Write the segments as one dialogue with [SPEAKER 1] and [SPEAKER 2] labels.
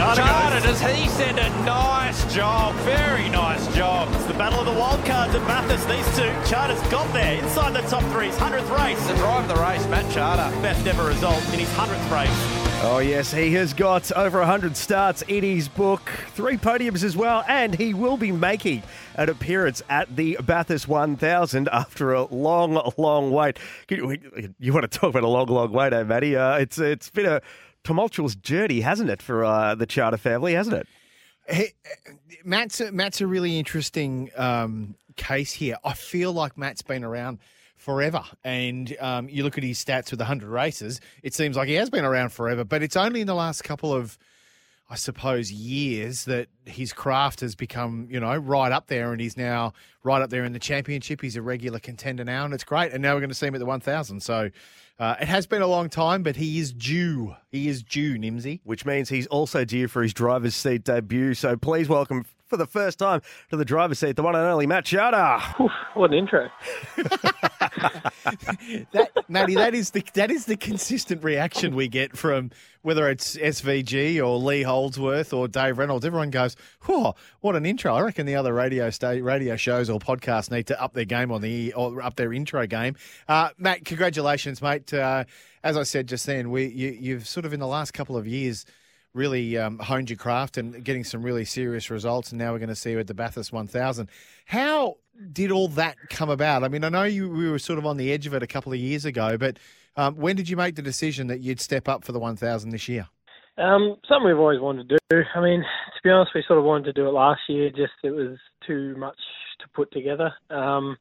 [SPEAKER 1] Matt Chahda, does he send a nice job? Very nice job.
[SPEAKER 2] It's the battle of the wild cards at Bathurst. These two, Chahda's got there inside the top three. His 100th race.
[SPEAKER 1] The drive of the race, Matt Chahda.
[SPEAKER 2] Best ever result in his 100th race.
[SPEAKER 3] Oh, yes, he has got over 100 starts in his book, three podiums as well, and he will be making an appearance at the Bathurst 1000 after a long, long wait. You, you want to talk about a long, long wait, eh, Matty? Uh, it's It's been a tumultuous journey, hasn't it, for uh, the Chahda family, hasn't it?
[SPEAKER 4] Hey, Matt's a, Matt's a really interesting um, case here. I feel like Matt's been around forever, and um, you look at his stats with 100 races. It seems like he has been around forever, but it's only in the last couple of, I suppose, years that his craft has become, you know, right up there, and he's now right up there in the championship. He's a regular contender now, and it's great. And now we're going to see him at the 1,000. So uh, it has been a long time, but he is due. He is due, Nimsy.
[SPEAKER 3] Which means he's also due for his driver's seat debut. So please welcome for the first time to the driver's seat, the one and only Matt Chahda.
[SPEAKER 5] what an intro.
[SPEAKER 4] that, Matty, that is the that is the consistent reaction we get from whether it's SVG or Lee Holdsworth or Dave Reynolds. Everyone goes, "Whoa, what an intro!" I reckon the other radio sta- radio shows or podcasts need to up their game on the or up their intro game. Uh, Matt, congratulations, mate. Uh, as I said just then, we you, you've sort of in the last couple of years really um, honed your craft and getting some really serious results. And now we're going to see you at the Bathurst 1000. How did all that come about? I mean, I know you we were sort of on the edge of it a couple of years ago, but um, when did you make the decision that you'd step up for the 1000 this year?
[SPEAKER 5] Um, something we've always wanted to do. I mean, to be honest, we sort of wanted to do it last year, just it was too much to put together. Um,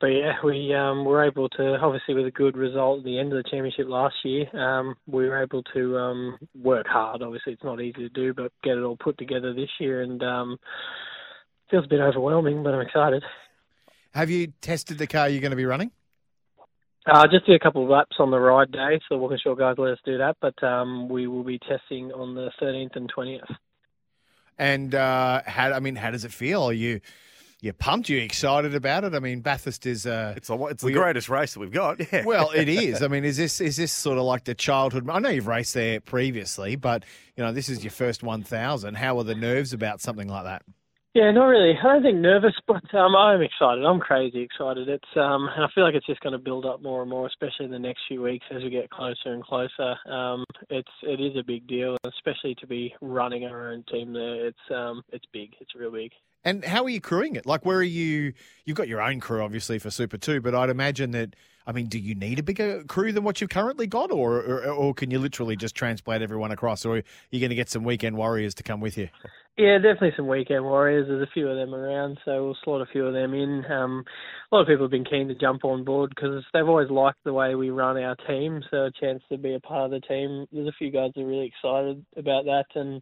[SPEAKER 5] but yeah, we um, were able to obviously with a good result at the end of the championship last year. Um, we were able to um, work hard. Obviously, it's not easy to do, but get it all put together this year, and um, feels a bit overwhelming, but I'm excited.
[SPEAKER 4] Have you tested the car you're going to be running?
[SPEAKER 5] Uh, just did a couple of laps on the ride day, so the Walkinshaw guys let us do that. But um, we will be testing on the 13th and 20th.
[SPEAKER 4] And uh, how? I mean, how does it feel? Are you you pumped? You excited about it? I mean, Bathurst is uh,
[SPEAKER 3] it's a, it's the greatest race that we've got. Yeah.
[SPEAKER 4] Well, it is. I mean, is this is this sort of like the childhood? I know you've raced there previously, but you know this is your first one thousand. How are the nerves about something like that?
[SPEAKER 5] Yeah, not really. I don't think nervous, but um, I'm excited. I'm crazy excited. It's um, and I feel like it's just going to build up more and more, especially in the next few weeks as we get closer and closer. Um, it's it is a big deal, especially to be running our own team there. It's um, it's big. It's real big.
[SPEAKER 4] And how are you crewing it? Like, where are you? You've got your own crew, obviously, for Super 2, but I'd imagine that, I mean, do you need a bigger crew than what you've currently got, or, or, or can you literally just transplant everyone across, or are you going to get some weekend warriors to come with you?
[SPEAKER 5] Yeah, definitely some weekend warriors. There's a few of them around, so we'll slot a few of them in. Um, a lot of people have been keen to jump on board because they've always liked the way we run our team, so a chance to be a part of the team. There's a few guys that are really excited about that, and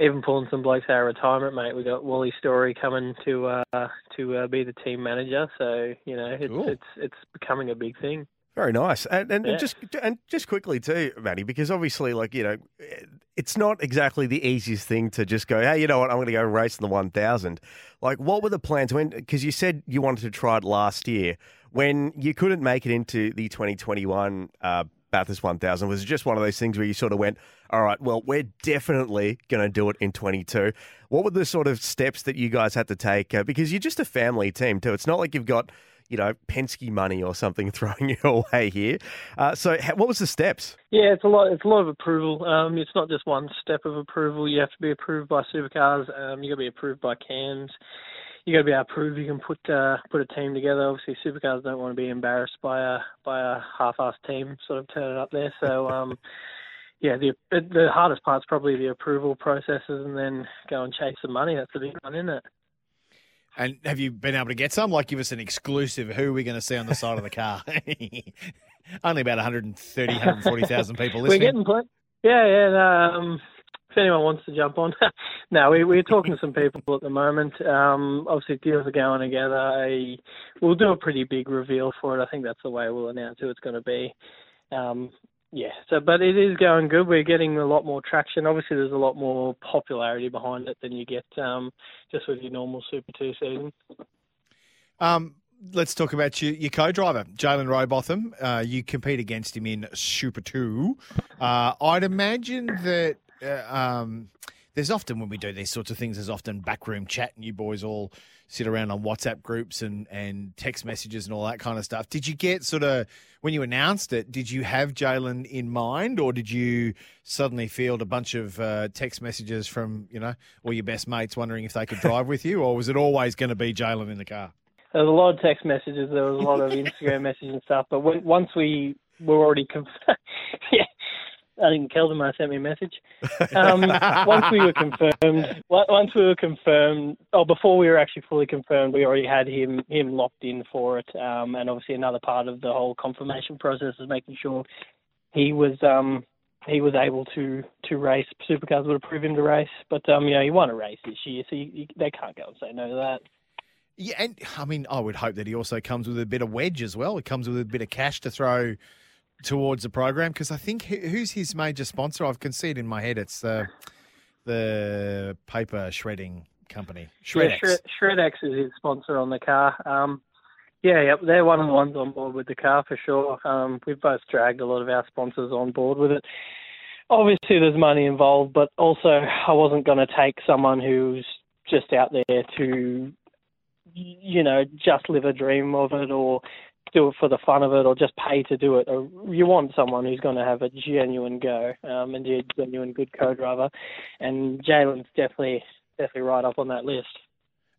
[SPEAKER 5] even pulling some blokes out of retirement, mate. We got Wally Story coming to uh, to uh, be the team manager, so you know it's
[SPEAKER 3] Cool.
[SPEAKER 5] it's it's becoming a big thing.
[SPEAKER 3] Very nice, and and,
[SPEAKER 5] Yeah.
[SPEAKER 3] and just and just quickly too, Matty, because obviously, like you know, it's not exactly the easiest thing to just go, hey, you know what, I'm going to go race in the 1000. Like, what were the plans when? Because you said you wanted to try it last year when you couldn't make it into the 2021 uh, Bathurst 1000. Was it just one of those things where you sort of went, all right, well, we're definitely going to do it in 22. What were the sort of steps that you guys had to take? Uh, because you're just a family team too. It's not like you've got you know, Penske money or something throwing you away here. Uh, so, ha- what was the steps?
[SPEAKER 5] Yeah, it's a lot. It's a lot of approval. Um, it's not just one step of approval. You have to be approved by supercars. Um, you got to be approved by cams. You got to be able to prove you can put uh, put a team together. Obviously, supercars don't want to be embarrassed by a by a half-assed team sort of turning up there. So. Um, yeah, the the hardest part's probably the approval processes, and then go and chase some money. That's the big one, isn't it?
[SPEAKER 4] And have you been able to get some? Like, give us an exclusive. Who are we going to see on the side of the car? Only about 130, 140,000 people listening.
[SPEAKER 5] We're getting plenty. Yeah, yeah. Um, if anyone wants to jump on, no, we, we're talking to some people at the moment. Um, obviously, deals are going together. A, we'll do a pretty big reveal for it. I think that's the way we'll announce who it's going to be. Um, yeah, so but it is going good. We're getting a lot more traction. Obviously, there's a lot more popularity behind it than you get um, just with your normal Super Two season.
[SPEAKER 4] Um, let's talk about your, your co-driver, Jaylyn Robotham. Uh, you compete against him in Super Two. Uh, I'd imagine that. Uh, um, there's often when we do these sorts of things, there's often backroom chat, and you boys all sit around on WhatsApp groups and and text messages and all that kind of stuff. Did you get sort of when you announced it? Did you have Jaylyn in mind, or did you suddenly field a bunch of uh, text messages from you know all your best mates wondering if they could drive with you, or was it always going to be Jaylyn in the car?
[SPEAKER 5] There was a lot of text messages. There was a lot of Instagram messages and stuff. But when, once we were already confirmed, yeah, I think Keldemar sent me a message. Um, once we were confirmed, once we were confirmed, or before we were actually fully confirmed, we already had him him locked in for it. Um, and obviously, another part of the whole confirmation process is making sure he was um, he was able to to race. Supercars would approve him to race, but um, you know, he won a race this year, so you, you, they can't go and say no to that.
[SPEAKER 4] Yeah, and I mean, I would hope that he also comes with a bit of wedge as well. It comes with a bit of cash to throw towards the program because I think who's his major sponsor? I can see it in my head. It's the the paper shredding company. Shred-X.
[SPEAKER 5] Yeah, Shred-X is his sponsor on the car. Um, yeah, yep, they're one of the ones on board with the car for sure. Um, we've both dragged a lot of our sponsors on board with it. Obviously, there's money involved, but also I wasn't going to take someone who's just out there to, you know, just live a dream of it or do it for the fun of it or just pay to do it. You want someone who's going to have a genuine go um, and a genuine good co-driver, and Jaylyn's definitely definitely right up on that list.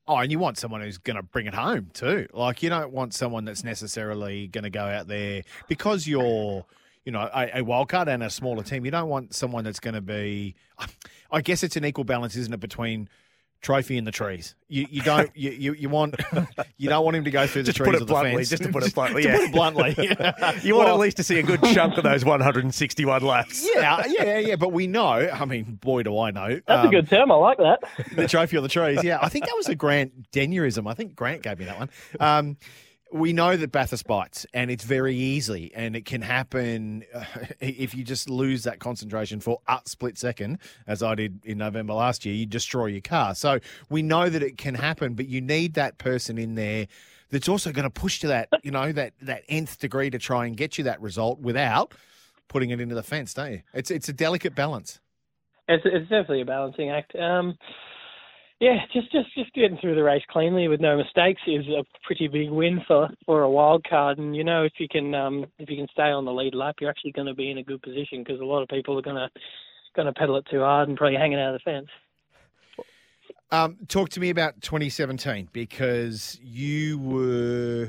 [SPEAKER 4] Oh, and you want someone who's going to bring it home too. Like you don't want someone that's necessarily going to go out there because you're, you know, a, a wild card and a smaller team. You don't want someone that's going to be. I guess it's an equal balance, isn't it, between trophy in the trees. You you don't you, you, you want you don't want him to go through the
[SPEAKER 3] just
[SPEAKER 4] trees
[SPEAKER 3] put it
[SPEAKER 4] of
[SPEAKER 3] bluntly,
[SPEAKER 4] the fence.
[SPEAKER 3] Just to put it bluntly,
[SPEAKER 4] to
[SPEAKER 3] yeah.
[SPEAKER 4] put it bluntly.
[SPEAKER 3] you want
[SPEAKER 4] Well,
[SPEAKER 3] at least to see a good chunk of those 161 laps.
[SPEAKER 4] yeah, yeah, yeah. But we know. I mean, boy, do I know.
[SPEAKER 5] That's
[SPEAKER 4] um,
[SPEAKER 5] a good term. I like that.
[SPEAKER 4] the trophy on the trees. Yeah, I think that was a Grant Denyerism. I think Grant gave me that one. Um, we know that Bathurst bites, and it's very easy, and it can happen uh, if you just lose that concentration for a split second, as I did in November last year. You destroy your car. So we know that it can happen, but you need that person in there that's also going to push to that, you know, that that nth degree to try and get you that result without putting it into the fence, don't you? It's it's a delicate balance.
[SPEAKER 5] It's it's definitely a balancing act. Um, yeah, just just just getting through the race cleanly with no mistakes is a pretty big win for for a wild card. And you know, if you can um, if you can stay on the lead lap, you're actually going to be in a good position because a lot of people are going to going to pedal it too hard and probably hanging out of the fence.
[SPEAKER 4] Um, talk to me about 2017 because you were,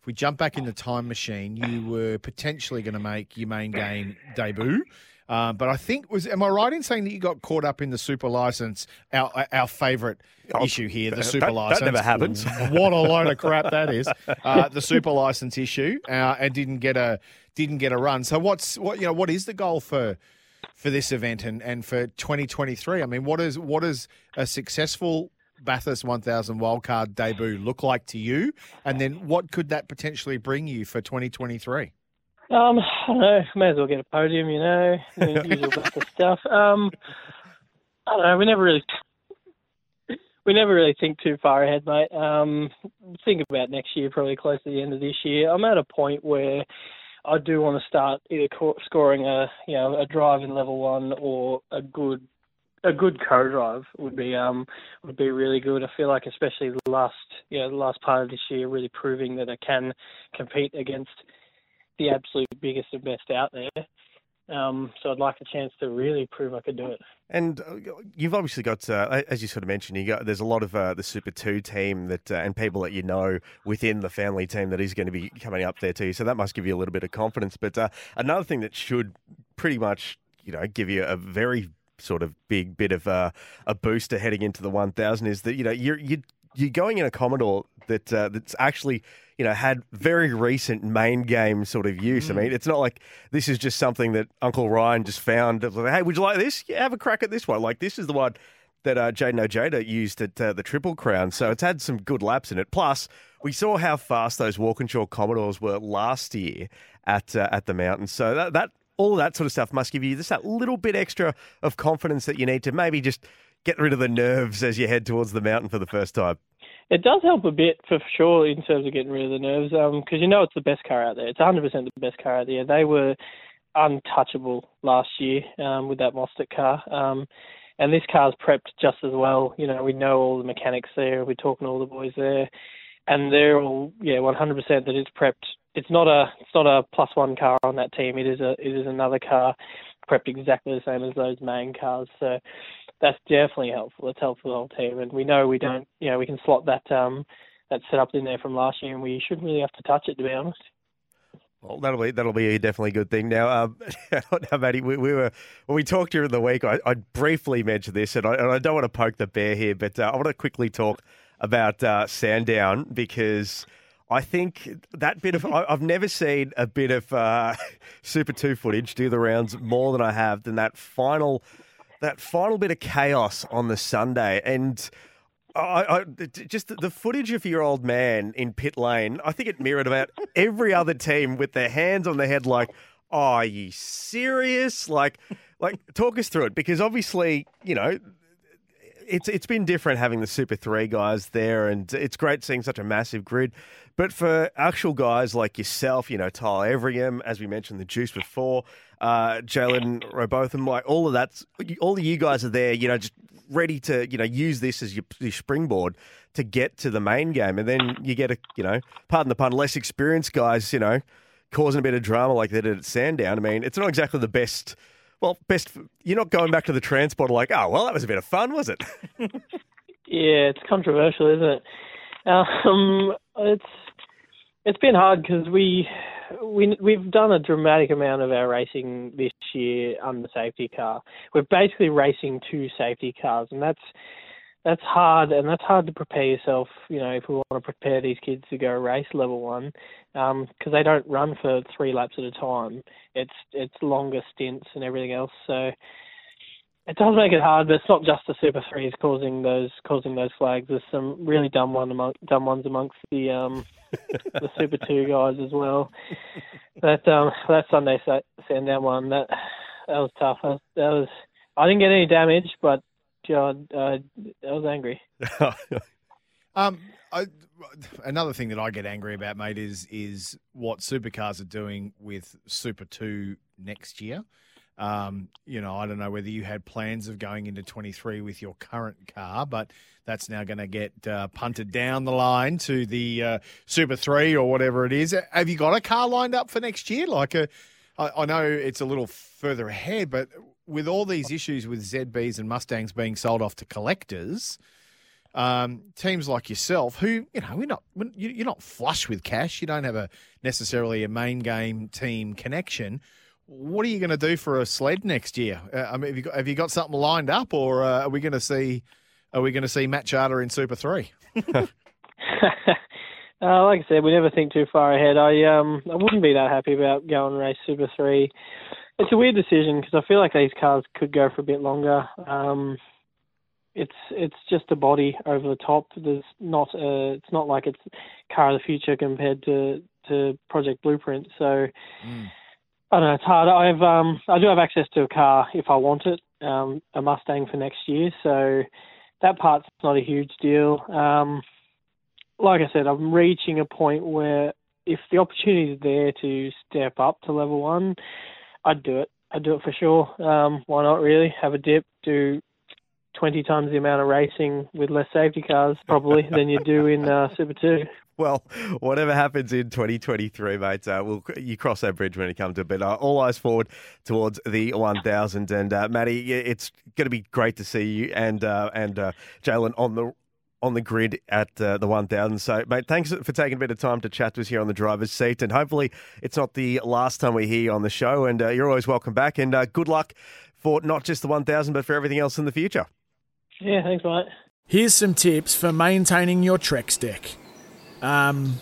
[SPEAKER 4] if we jump back in the time machine, you were potentially going to make your main game debut. Uh, but I think was am I right in saying that you got caught up in the super license, our our favourite issue here, the super
[SPEAKER 3] that- that
[SPEAKER 4] license.
[SPEAKER 3] never happens.
[SPEAKER 4] what a load of crap that is. Uh, the super license issue, uh, and didn't get a didn't get a run. So what's what you know what is the goal for for this event and, and for 2023? I mean, what is what is a successful Bathurst 1000 wildcard debut look like to you? And then what could that potentially bring you for 2023?
[SPEAKER 5] Um, I don't know. May as well get a podium, you know, the usual Bathurst stuff. Um, I don't know. We never really, we never really think too far ahead, mate. Um, think about next year, probably close to the end of this year. I'm at a point where I do want to start either scoring a, you know, a drive in level one or a good a good co-drive would be um would be really good. I feel like especially the last you know the last part of this year really proving that I can compete against the absolute biggest and best out there. Um, so I'd like a chance to really prove I could do it.
[SPEAKER 3] And uh, you've obviously got, uh, as you sort of mentioned, you got there's a lot of uh, the Super Two team that uh, and people that you know within the family team that is going to be coming up there too. So that must give you a little bit of confidence. But uh, another thing that should pretty much you know give you a very sort of big bit of uh, a booster heading into the 1000 is that you know you're you you're going in a Commodore that uh, that's actually you know had very recent main game sort of use. I mean, it's not like this is just something that Uncle Ryan just found. Like, hey, would you like this? Yeah, have a crack at this one. Like this is the one that uh, Jayden Ojeda used at uh, the Triple Crown. So it's had some good laps in it. Plus, we saw how fast those Walkinshaw Commodores were last year at uh, at the mountain. So that that all that sort of stuff must give you just that little bit extra of confidence that you need to maybe just get rid of the nerves as you head towards the mountain for the first time.
[SPEAKER 5] It does help a bit for sure in terms of getting rid of the nerves, because you know it's the best car out there. It's 100% the best car out there. They were untouchable last year um, with that Mostert car. Um, and this car's prepped just as well. You know, we know all the mechanics there. We're talking to all the boys there, and they're all yeah, 100% that it's prepped. It's not a it's not a plus one car on that team. It is a it is another car prepped exactly the same as those main cars. So that's definitely helpful. It's helpful the whole team, and we know we don't you know we can slot that um that setup in there from last year, and we shouldn't really have to touch it to be honest.
[SPEAKER 3] Well, that'll be that'll be a definitely good thing. Now, um, now, Matty, we, we, were when we talked during the week. I, I briefly mentioned this, and I, and I, don't want to poke the bear here, but uh, I want to quickly talk about uh, Sandown because I think that bit of I, have never seen a bit of uh, Super Two footage do the rounds more than I have than that final that final bit of chaos on the Sunday and. I, I, just the footage of your old man in pit lane, I think it mirrored about every other team with their hands on their head, like, oh, "Are you serious?" Like, like talk us through it because obviously, you know, it's it's been different having the Super Three guys there, and it's great seeing such a massive grid. But for actual guys like yourself, you know, Tyler Everingham, as we mentioned, the Juice before, uh, Jaylyn Robotham, like all of that, all of you guys are there, you know, just ready to you know use this as your, your springboard to get to the main game, and then you get a you know, pardon the pun, less experienced guys, you know, causing a bit of drama like they did at Sandown. I mean, it's not exactly the best. Well, best. You're not going back to the transporter like, oh well, that was a bit of fun, was it?
[SPEAKER 5] yeah, it's controversial, isn't it? Um, it's it's been hard because we we we've done a dramatic amount of our racing this year on the safety car. We're basically racing two safety cars, and that's that's hard, and that's hard to prepare yourself. You know, if we want to prepare these kids to go race level one, because um, they don't run for three laps at a time. It's it's longer stints and everything else. So it does make it hard, but it's not just the Super Threes causing those causing those flags. There's some really dumb one among, dumb ones amongst the um, the Super Two guys as well. That um, that Sunday Sandown one that that was tough. That was, that was I didn't get any damage, but God, uh, I was angry.
[SPEAKER 4] um, I, another thing that I get angry about, mate, is is what supercars are doing with Super Two next year. Um, you know, I don't know whether you had plans of going into 23 with your current car, but that's now going to get uh, punted down the line to the uh, Super 3 or whatever it is. Have you got a car lined up for next year? Like, a, I, I know it's a little further ahead, but with all these issues with ZBs and Mustangs being sold off to collectors, um, teams like yourself, who you know, we're not, you're not flush with cash. You don't have a necessarily a main game team connection. What are you going to do for a sled next year? Uh, I mean, have you, got, have you got something lined up, or uh, are we going to see are we going to see Matt Chahda in Super Three?
[SPEAKER 5] uh, like I said, we never think too far ahead. I um I wouldn't be that happy about going race Super Three. It's a weird decision because I feel like these cars could go for a bit longer. Um, it's it's just a body over the top. There's not a, it's not like it's car of the future compared to to Project Blueprint. So. Mm I don't know. It's hard. I've um, I do have access to a car if I want it, um, a Mustang for next year. So that part's not a huge deal. Um, like I said, I'm reaching a point where if the opportunity is there to step up to level one, I'd do it. I'd do it for sure. Um, why not? Really have a dip, do 20 times the amount of racing with less safety cars probably than you do in uh, Super 2.
[SPEAKER 3] Well, whatever happens in 2023, mate, uh, we'll, you cross that bridge when it comes to it. But uh, all eyes forward towards the 1000. And uh, Matty, it's going to be great to see you and uh, and uh, Jaylyn on the on the grid at uh, the 1000. So, mate, thanks for taking a bit of time to chat to us here on the driver's seat. And hopefully, it's not the last time we hear you on the show. And uh, you're always welcome back. And uh, good luck for not just the 1000, but for everything else in the future.
[SPEAKER 5] Yeah, thanks, mate.
[SPEAKER 6] Here's some tips for maintaining your Trex deck. Um,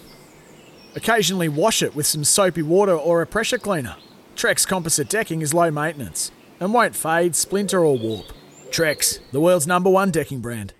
[SPEAKER 6] occasionally wash it with some soapy water or a pressure cleaner. Trex composite decking is low maintenance and won't fade, splinter, or warp. Trex, the world's number one decking brand.